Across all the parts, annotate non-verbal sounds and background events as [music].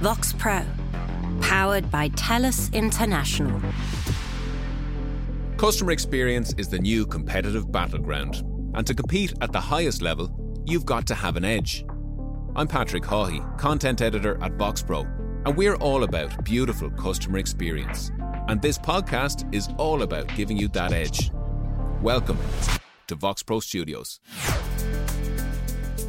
Vox Pro, powered by TELUS International. Customer experience is the new competitive battleground. And to compete at the highest level, you've got to have an edge. I'm Patrick Haughey, content editor at Vox Pro, and we're all about beautiful customer experience. And this podcast is all about giving you that edge. Welcome to Vox Pro Studios.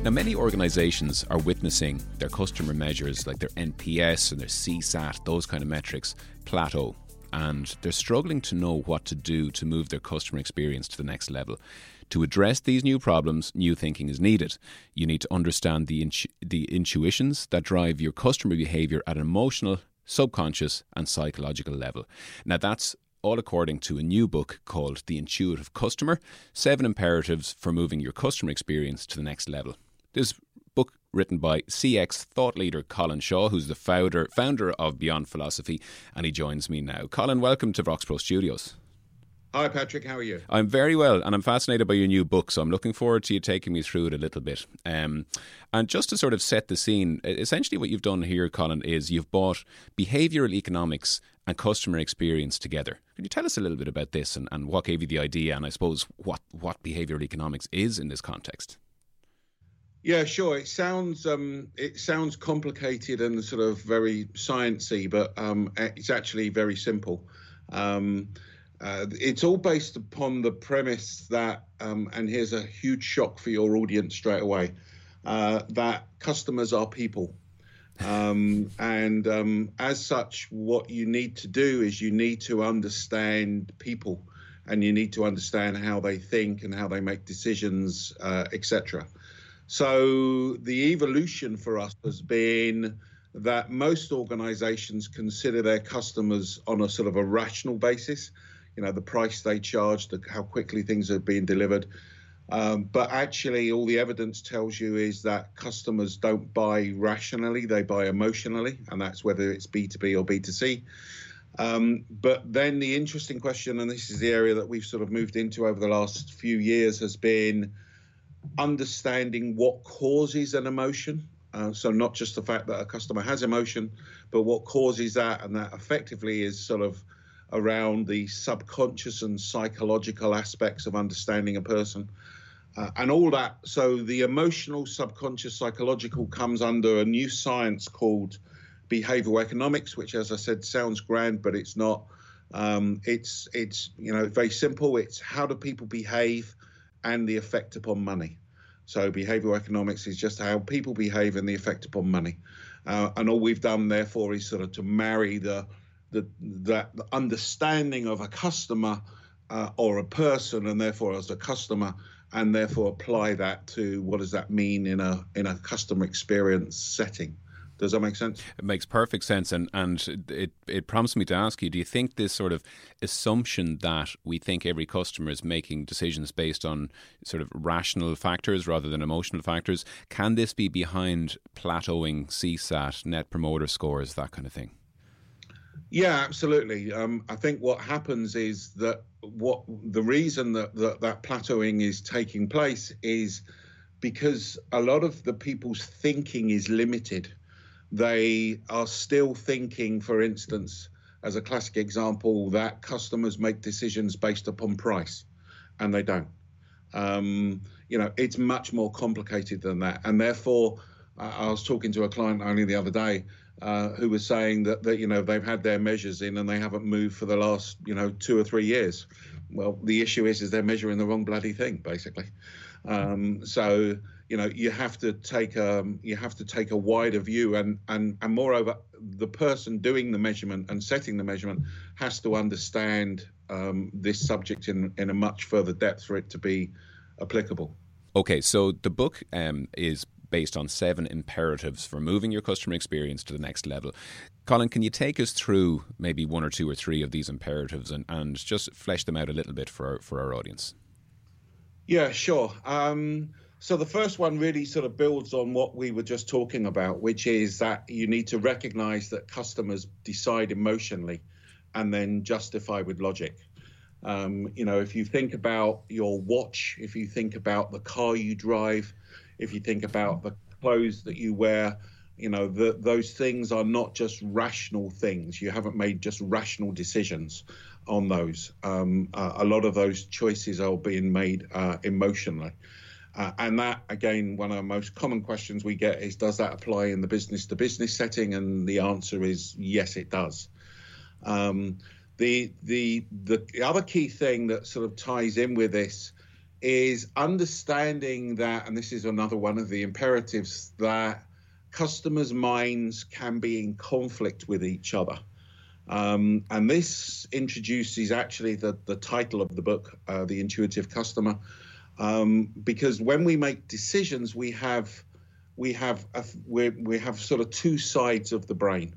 Now, many organizations are witnessing their customer measures like their NPS and their CSAT, those kind of metrics, plateau. And they're struggling to know what to do to move their customer experience to the next level. To address these new problems, new thinking is needed. You need to understand the, intu- the intuitions that drive your customer behavior at an emotional, subconscious, and psychological level. Now, that's all according to a new book called The Intuitive Customer Seven Imperatives for Moving Your Customer Experience to the Next Level. This book written by CX thought leader Colin Shaw, who's the founder founder of Beyond Philosophy, and he joins me now. Colin, welcome to Vox Pro Studios. Hi, Patrick. How are you? I'm very well, and I'm fascinated by your new book, so I'm looking forward to you taking me through it a little bit. Um, and just to sort of set the scene, essentially what you've done here, Colin, is you've brought behavioural economics and customer experience together. Can you tell us a little bit about this and, and what gave you the idea, and I suppose what, what behavioural economics is in this context? Yeah, sure. It sounds um, it sounds complicated and sort of very sciencey, but um, it's actually very simple. Um, uh, it's all based upon the premise that, um, and here's a huge shock for your audience straight away, uh, that customers are people. Um, and um, as such, what you need to do is you need to understand people and you need to understand how they think and how they make decisions, uh, etc. So the evolution for us has been that most organizations consider their customers on a sort of a rational basis, you know, the price they charge, the, how quickly things are being delivered. Um, but actually, all the evidence tells you is that customers don't buy rationally, they buy emotionally, and that's whether it's B2B or B2C. Um, but then the interesting question, and this is the area that we've sort of moved into over the last few years, has been understanding what causes an emotion. Uh, so not just the fact that a customer has emotion, but what causes that, and that effectively is sort of around the subconscious and psychological aspects of understanding a person. Uh, and all that. So the emotional, subconscious, psychological comes under a new science called behavioral economics, which, as I said, sounds grand, but it's not. Um, it's it's you know very simple. It's how do people behave and the effect upon money. So behavioral economics is just how people behave and the effect upon money. Uh, and all we've done, therefore, is sort of to marry the the that the understanding of a customer uh, or a person, and therefore as a customer, and therefore apply that to what does that mean in a in a customer experience setting. Does that make sense? It makes perfect sense, and and it it prompts me to ask you: Do you think this sort of assumption that we think every customer is making decisions based on sort of rational factors rather than emotional factors can this be behind plateauing CSAT, Net Promoter Scores, that kind of thing? Yeah, absolutely. Um, I think what happens is that what the reason that, that that plateauing is taking place is because a lot of the people's thinking is limited they are still thinking, for instance, as a classic example, that customers make decisions based upon price, and they don't. Um, you know, it's much more complicated than that, and therefore, I was talking to a client only the other day uh, who was saying that that you know they've had their measures in and they haven't moved for the last you know two or three years. Well, the issue is is they're measuring the wrong bloody thing, basically. Um, so you know you have to take a um, you have to take a wider view and and and moreover the person doing the measurement and setting the measurement has to understand um, this subject in in a much further depth for it to be applicable okay so the book um, is based on seven imperatives for moving your customer experience to the next level. Colin, can you take us through maybe one or two or three of these imperatives and, and just flesh them out a little bit for our, for our audience? Yeah, sure. Um, so the first one really sort of builds on what we were just talking about, which is that you need to recognize that customers decide emotionally and then justify with logic. Um, you know, if you think about your watch, if you think about the car you drive, if you think about the clothes that you wear, you know the, those things are not just rational things. You haven't made just rational decisions on those. Um, uh, a lot of those choices are being made uh, emotionally uh, and that again one of the most common questions we get is does that apply in the business to business setting? And the answer is yes it does. Um, the, the the other key thing that sort of ties in with this is understanding that and this is another one of the imperatives that customers' minds can be in conflict with each other. Um, and this introduces actually the, the title of the book, uh, The Intuitive Customer, um, because when we make decisions, we have we have a, we, have sort of two sides of the brain.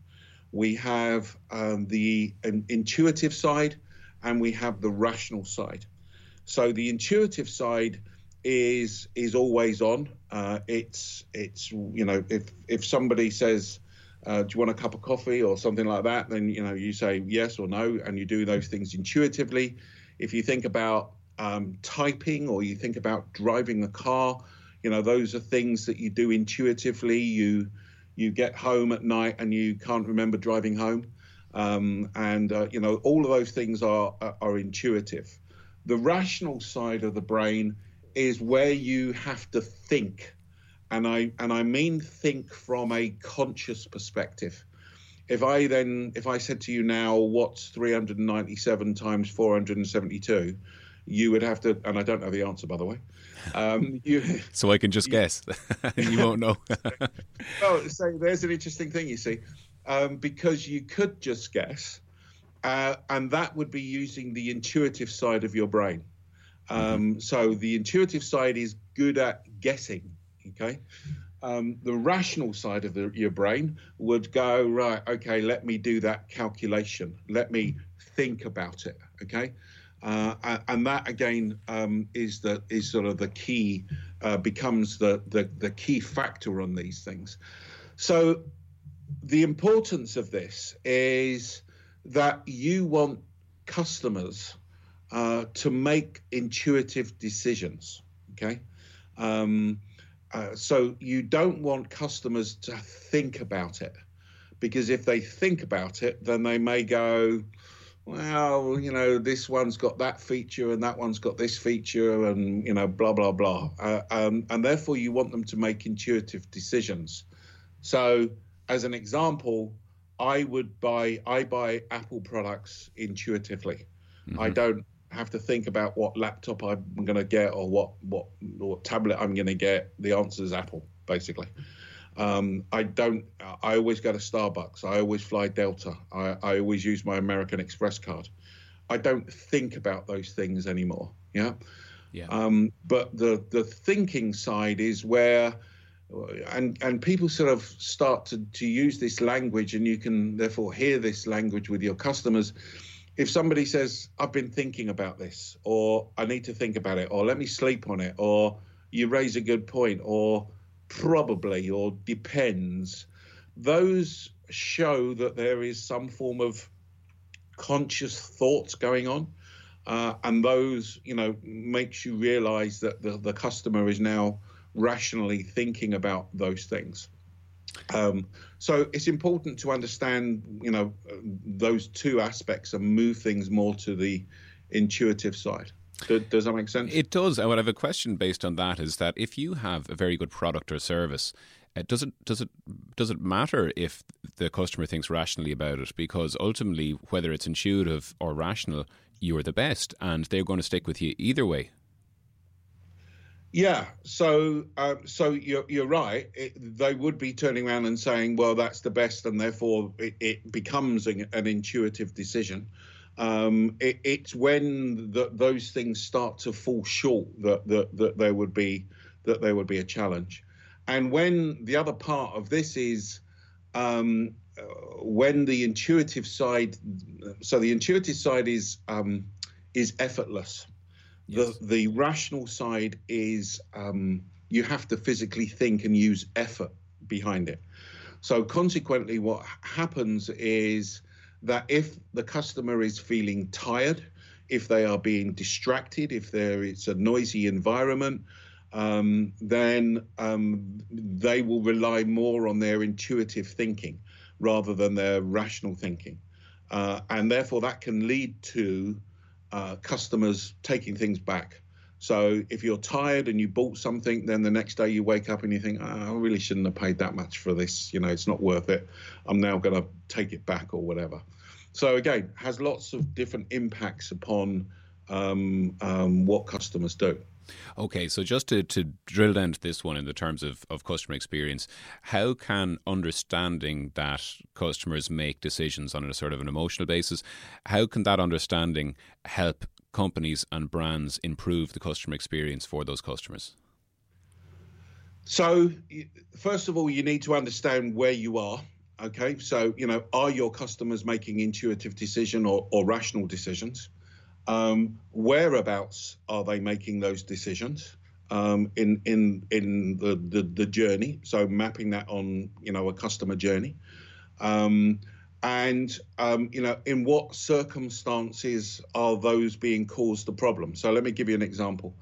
We have um, the intuitive side, and we have the rational side. So the intuitive side is is always on. Uh, it's it's you know if if somebody says, uh, "Do you want a cup of coffee?" or something like that, then you know you say yes or no, and you do those things intuitively. If you think about um, typing or you think about driving a car, you know those are things that you do intuitively. You you get home at night and you can't remember driving home, um, and uh, you know all of those things are are intuitive. The rational side of the brain is where you have to think and i and i mean think from a conscious perspective if i then if i said to you now what's 397 times 472 you would have to and i don't know the answer by the way um, [laughs] you, so i can just you, guess [laughs] you won't know [laughs] well so there's an interesting thing you see um, because you could just guess uh, and that would be using the intuitive side of your brain um, so the intuitive side is good at guessing. Okay. Um, the rational side of the, your brain would go right. Okay, let me do that calculation. Let me think about it. Okay. Uh, and that again um, is the is sort of the key uh, becomes the, the the key factor on these things. So the importance of this is that you want customers uh, to make intuitive decisions. Okay. Um, uh, so you don't want customers to think about it because if they think about it, then they may go, well, you know, this one's got that feature and that one's got this feature and, you know, blah, blah, blah. Uh, um, and therefore, you want them to make intuitive decisions. So, as an example, I would buy, I buy Apple products intuitively. Mm-hmm. I don't have to think about what laptop I'm going to get or what what what tablet I'm going to get, the answer is Apple, basically. Um, I don't. I always go to Starbucks. I always fly Delta. I, I always use my American Express card. I don't think about those things anymore. Yeah. Yeah. Um, but the the thinking side is where, and and people sort of start to to use this language, and you can therefore hear this language with your customers if somebody says, I've been thinking about this, or I need to think about it, or let me sleep on it, or you raise a good point, or probably, or depends, those show that there is some form of conscious thoughts going on. Uh, and those, you know, makes you realize that the, the customer is now rationally thinking about those things. Um, so it's important to understand, you know, those two aspects and move things more to the intuitive side. Does that make sense? It does. I have a question based on that is that if you have a very good product or service, uh, does it does it does it matter if the customer thinks rationally about it? Because ultimately, whether it's intuitive or rational, you are the best, and they're going to stick with you either way. Yeah, so uh, so you're you're right. It, they would be turning around and saying, "Well, that's the best," and therefore it, it becomes an, an, intuitive decision. Um, it, it's when the, those things start to fall short that, that that there would be that there would be a challenge, and when the other part of this is um, uh, when the intuitive side. So the intuitive side is um, is effortless the the rational side is um, you have to physically think and use effort behind it. So consequently, what happens is that if the customer is feeling tired, if they are being distracted, if there is a noisy environment, um, then um, they will rely more on their intuitive thinking rather than their rational thinking. Uh, and therefore, that can lead to uh, customers taking things back. So if you're tired and you bought something, then the next day you wake up and you think, oh, I really shouldn't have paid that much for this. You know, it's not worth it. I'm now going to take it back or whatever. So again, has lots of different impacts upon um, um, what customers do. Okay, so just to, to drill down to this one in the terms of, of customer experience, how can understanding that customers make decisions on a sort of an emotional basis, how can that understanding help companies and brands improve the customer experience for those customers? So, first of all, you need to understand where you are. Okay, so you know, are your customers making intuitive decision or, or rational decisions? Um, whereabouts are they making those decisions um, in in in the, the, the journey? So mapping that on you know a customer journey, um, and um, you know in what circumstances are those being caused the problem? So let me give you an example.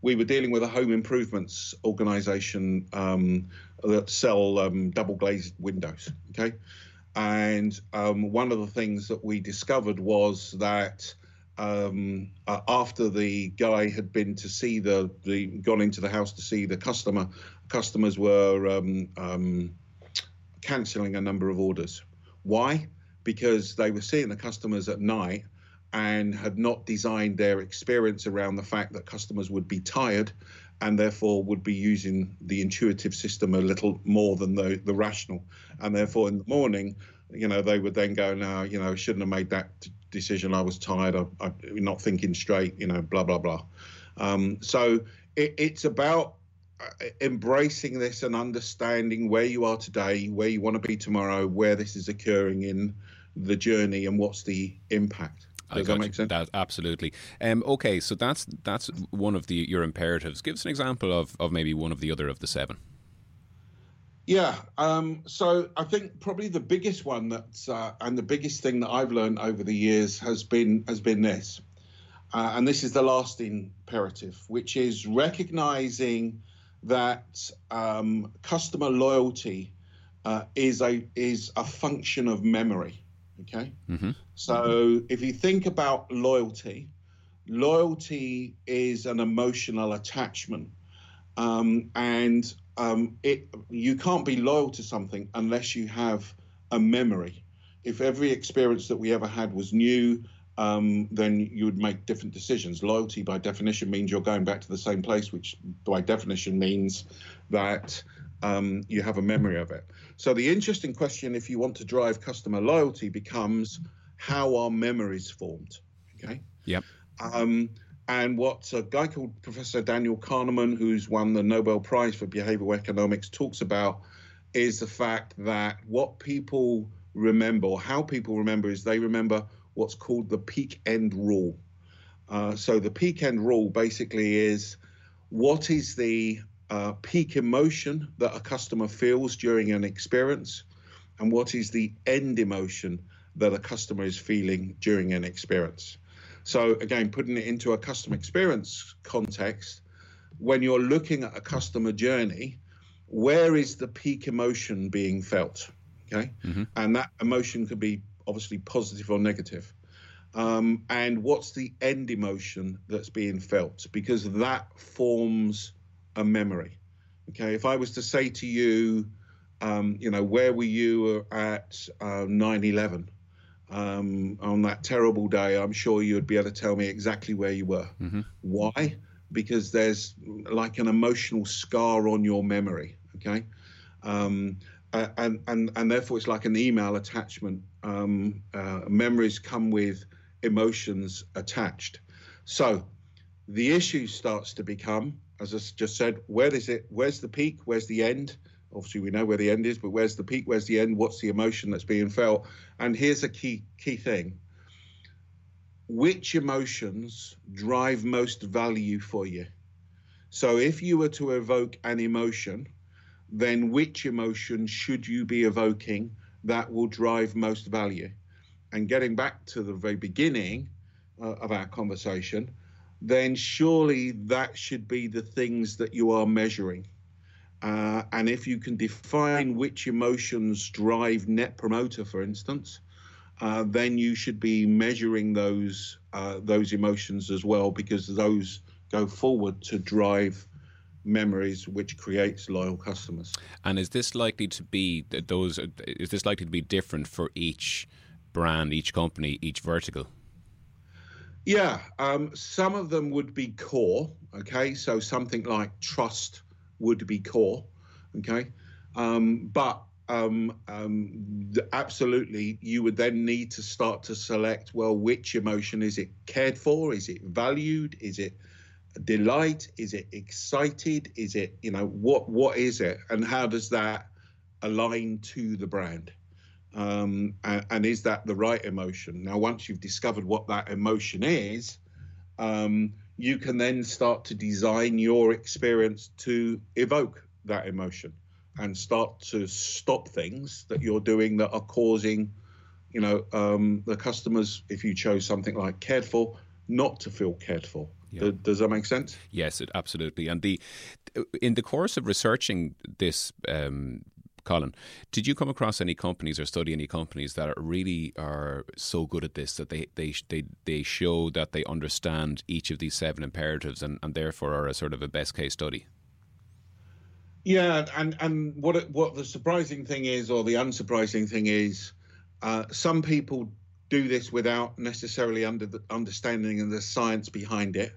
We were dealing with a home improvements organisation um, that sell um, double glazed windows. Okay, and one of the things that we discovered was that um, uh, after the guy had been to see the, the gone into the house to see the customer, customers were um, um, cancelling a number of orders. Why? Because they were seeing the customers at night and had not designed their experience around the fact that customers would be tired and therefore would be using the intuitive system a little more than the, the rational. And therefore, in the morning, you know, they would then go, no, you know, shouldn't have made that decision. I was tired. I, am not thinking straight. You know, blah blah blah. Um, so it, it's about embracing this and understanding where you are today, where you want to be tomorrow, where this is occurring in the journey, and what's the impact. Does that make sense? That, absolutely. Um, okay, so that's that's one of the your imperatives. Give us an example of, of maybe one of the other of the seven. Yeah. Um, so I think probably the biggest one that's uh, and the biggest thing that I've learned over the years has been has been this, uh, and this is the last imperative, which is recognizing that um, customer loyalty uh, is a is a function of memory. Okay. Mm-hmm. So if you think about loyalty, loyalty is an emotional attachment, um, and um, it you can't be loyal to something unless you have a memory. If every experience that we ever had was new, um, then you would make different decisions. Loyalty, by definition, means you're going back to the same place, which by definition means that um, you have a memory of it. So the interesting question, if you want to drive customer loyalty, becomes how are memories formed? Okay. Yep. Um, and what a guy called Professor Daniel Kahneman, who's won the Nobel Prize for Behavioral Economics, talks about is the fact that what people remember, or how people remember, is they remember what's called the peak end rule. Uh, so the peak end rule basically is what is the uh, peak emotion that a customer feels during an experience, and what is the end emotion that a customer is feeling during an experience. So again, putting it into a customer experience context, when you're looking at a customer journey, where is the peak emotion being felt? Okay, mm-hmm. and that emotion could be obviously positive or negative. Um, and what's the end emotion that's being felt? Because that forms a memory. Okay, if I was to say to you, um, you know, where were you at uh, 9 11? um, on that terrible day, I'm sure you'd be able to tell me exactly where you were. Mm-hmm. Why? Because there's like an emotional scar on your memory. Okay. Um, and, and, and therefore it's like an email attachment. Um, uh, memories come with emotions attached. So the issue starts to become, as I just said, where is it? Where's the peak? Where's the end? obviously we know where the end is, but where's the peak? Where's the end? What's the emotion that's being felt? And here's a key key thing. Which emotions drive most value for you? So if you were to evoke an emotion, then which emotion should you be evoking that will drive most value? And getting back to the very beginning uh, of our conversation, then surely that should be the things that you are measuring. Uh, and if you can define which emotions drive net promoter, for instance, uh, then you should be measuring those uh, those emotions as well, because those go forward to drive memories, which creates loyal customers. And is this likely to be those? Is this likely to be different for each brand, each company, each vertical? Yeah, um, some of them would be core. Okay, so something like trust would be core. Okay, um, but um, um, absolutely, you would then need to start to select well, which emotion is it cared for? Is it valued? Is it delight? Is it excited? Is it you know what what is it, and how does that align to the brand? Um, and, and, is that the right emotion? Now, once you've discovered what that emotion is, um, you can then start to design your experience to evoke that emotion and start to stop things that you're doing that are causing, you know, um, the customers, if you chose something like cared for, not to feel cared for. Yeah. Does that make sense? Yes, it absolutely. And the in the course of researching this um, Colin, did you come across any companies or study any companies that are really are so good at this that they they they, they show that they understand each of these seven imperatives and, and therefore are a sort of a best case study? Yeah, and and what what the surprising thing is, or the unsurprising thing is, uh, some people do this without necessarily under the understanding the science behind it.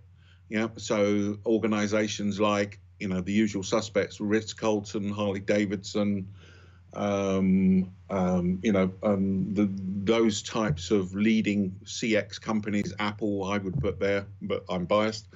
Yeah, so organisations like you know the usual suspects: Ritz Carlton, Harley Davidson, um, um, you know, um, the, those types of leading CX companies, Apple, I would put there, but I'm biased.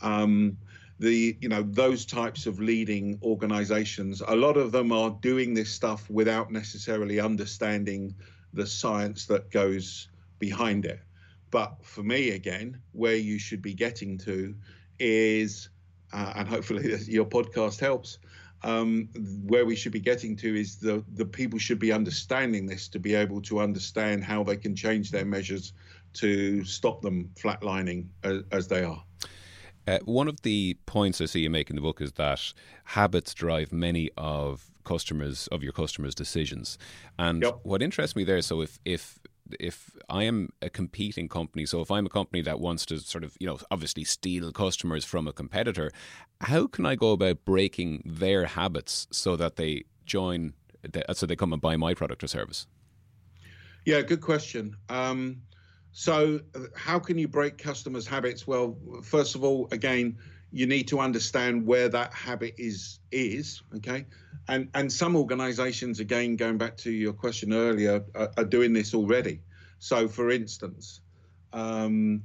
Um, the you know those types of leading organizations a lot of them are doing this stuff without necessarily understanding the science that goes behind it but for me again where you should be getting to is uh, and hopefully [laughs] your podcast helps um, where we should be getting to is the the people should be understanding this to be able to understand how they can change their measures to stop them flatlining as, as they are. Uh, one of the points I see you make in the book is that habits drive many of customers of your customers' decisions. And yep. what interests me there, so if if if I am a competing company, so if I'm a company that wants to sort of, you know, obviously steal customers from a competitor, how can I go about breaking their habits so that they join, so they come and buy my product or service? Yeah, good question. Um, so, how can you break customers' habits? Well, first of all, again, you need to understand where that habit is is okay? And and some organizations again going back to your question earlier are, are doing this already. So for instance um,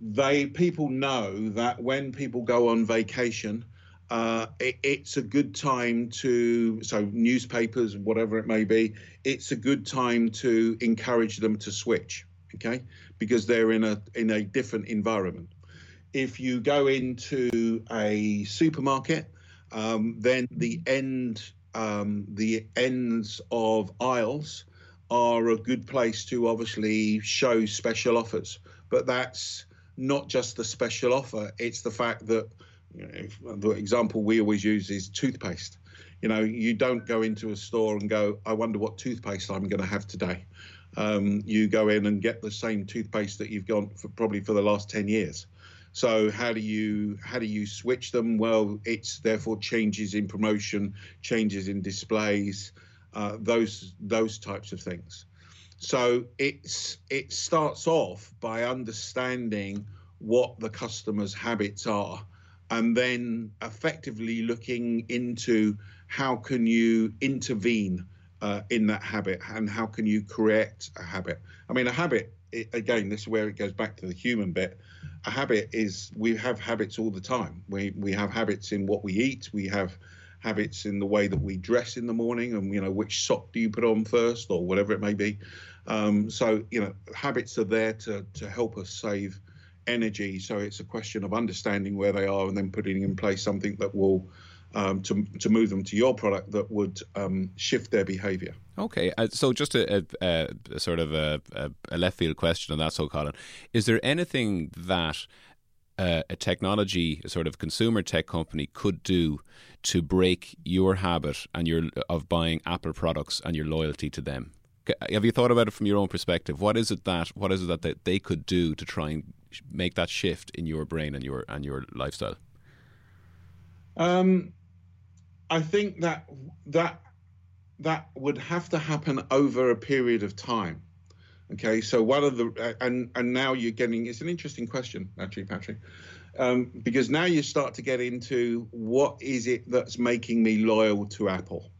they people know that when people go on vacation uh, it, it's a good time to so newspapers whatever it may be it's a good time to encourage them to switch okay because they're in a in a different environment if you go into a supermarket, um, then the end um, the ends of aisles are a good place to obviously show special offers. But that's not just the special offer; it's the fact that you know, the example we always use is toothpaste. You know, you don't go into a store and go, "I wonder what toothpaste I'm going to have today." Um, you go in and get the same toothpaste that you've gone for probably for the last ten years. So how do you how do you switch them? Well, it's therefore changes in promotion, changes in displays, uh, those those types of things. So it's it starts off by understanding what the customer's habits are, and then effectively looking into how can you intervene uh, in that habit and how can you correct a habit. I mean, a habit it, again, this is where it goes back to the human bit. A habit is we have habits all the time. We we have habits in what we eat. We have habits in the way that we dress in the morning, and you know which sock do you put on first, or whatever it may be. Um, so you know habits are there to to help us save energy. So it's a question of understanding where they are and then putting in place something that will um, to to move them to your product that would um, shift their behaviour. Okay, uh, so just a, a, a sort of a, a, left field question on that, so Colin, is there anything that uh, a technology, a sort of consumer tech company could do to break your habit and your of buying Apple products and your loyalty to them? Have you thought about it from your own perspective? What is it that what is it that they, they could do to try and make that shift in your brain and your and your lifestyle? Um, I think that that that would have to happen over a period of time. Okay, so one of the and and now you're getting it's an interesting question actually, Patrick, um, because now you start to get into what is it that's making me loyal to Apple.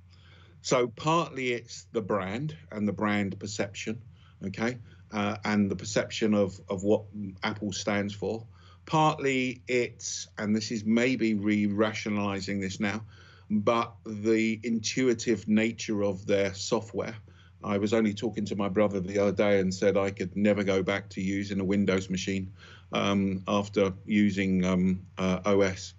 So partly it's the brand and the brand perception, okay, uh, and the perception of of what Apple stands for. Partly it's and this is maybe re-rationalizing this now, but the intuitive nature of their software I was only talking to my brother the other day and said I could never go back to using a Windows machine um, after using um, uh, OS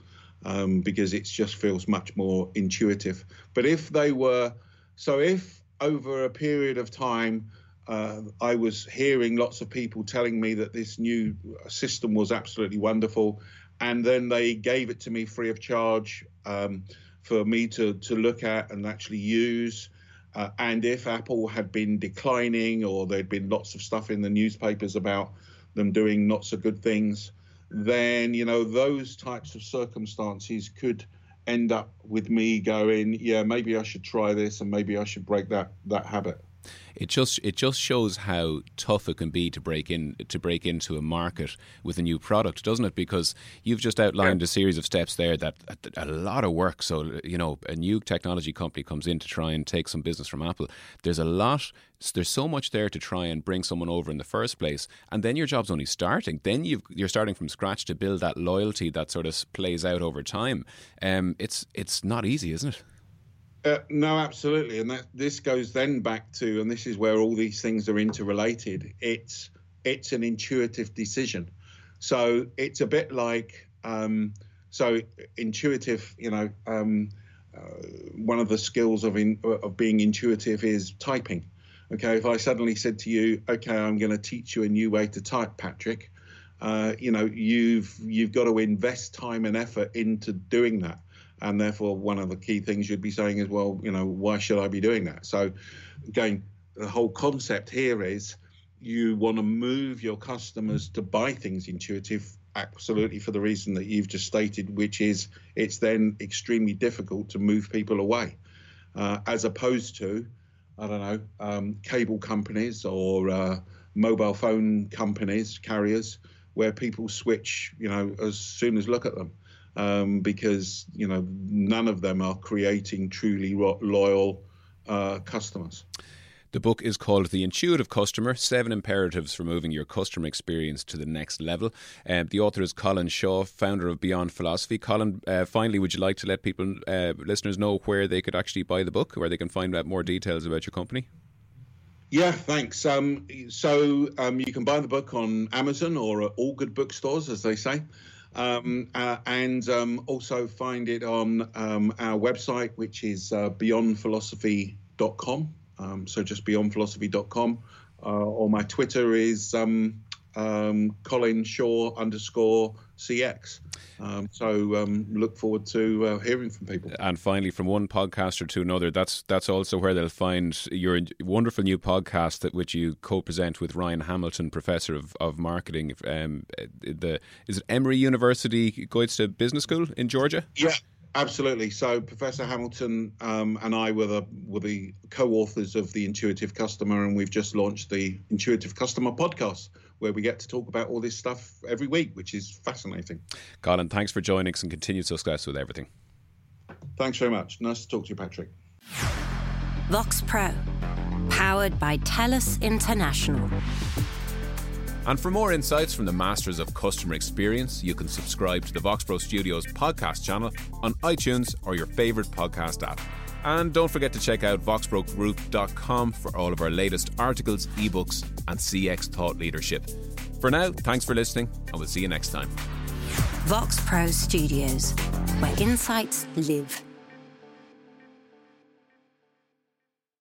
um, because it just feels much more intuitive. But if they were, so if over a period of time, uh, I was hearing lots of people telling me that this new system was absolutely wonderful, and then they gave it to me free of charge um, for me to to look at and actually use. Uh, and if Apple had been declining or there'd been lots of stuff in the newspapers about them doing not so good things, then, you know, those types of circumstances could end up with me going, yeah, maybe I should try this and maybe I should break that, that habit it just it just shows how tough it can be to break in to break into a market with a new product, doesn't it? Because you've just outlined a series of steps there that a lot of work. So you know, a new technology company comes in to try and take some business from Apple. There's a lot. There's so much there to try and bring someone over in the first place, and then your job's only starting. Then you you're starting from scratch to build that loyalty that sort of plays out over time. Um, it's it's not easy, isn't it? Uh, no, absolutely, and that this goes then back to, and this is where all these things are interrelated. It's it's an intuitive decision, so it's a bit like um, so intuitive. You know, um, uh, one of the skills of in, of being intuitive is typing. Okay, if I suddenly said to you, "Okay, I'm going to teach you a new way to type, Patrick," uh, you know, you've you've got to invest time and effort into doing that and therefore one of the key things you'd be saying is well you know why should i be doing that? So again the whole concept here is you want to move your customers to buy things intuitive absolutely for the reason that you've just stated which is it's then extremely difficult to move people away uh, as opposed to i don't know um, cable companies or uh, mobile phone companies carriers where people switch you know as soon as look at them um, because you know none of them are creating truly loyal uh, customers. The book is called The Intuitive Customer Seven Imperatives for Moving Your Customer Experience to the Next Level. Um, the author is Colin Shaw, founder of Beyond Philosophy. Colin, uh, finally, would you like to let people, uh, listeners, know where they could actually buy the book, where they can find out more details about your company? Yeah, thanks. Um, so um, you can buy the book on Amazon or all good bookstores, as they say um, uh, and um, also find it on um, our website, which is uh, beyondphilosophy.com. Um, so just beyondphilosophy.com. Uh, or my Twitter is um, Colin Shaw underscore CX. Um, so um, look forward to uh, hearing from people. And finally, from one podcaster to another, that's that's also where they'll find your wonderful new podcast that which you co-present with Ryan Hamilton, professor of, of marketing. Um, the is it Emory University to Business School in Georgia? Yeah. Absolutely. So Professor Hamilton um, and I were the were the co-authors of the Intuitive Customer, and we've just launched the Intuitive Customer podcast, where we get to talk about all this stuff every week, which is fascinating. Colin, thanks for joining us and continued success with everything. Thanks very much. Nice to talk to you, Patrick. Vox Pro, powered by TELUS International. And for more insights from the masters of customer experience, you can subscribe to the VoxPro Studios podcast channel on iTunes or your favourite podcast app. And don't forget to check out voxprogroup.com for all of our latest articles, ebooks, and CX thought leadership. For now, thanks for listening, and we'll see you next time. Vox Pro Studios, where insights live.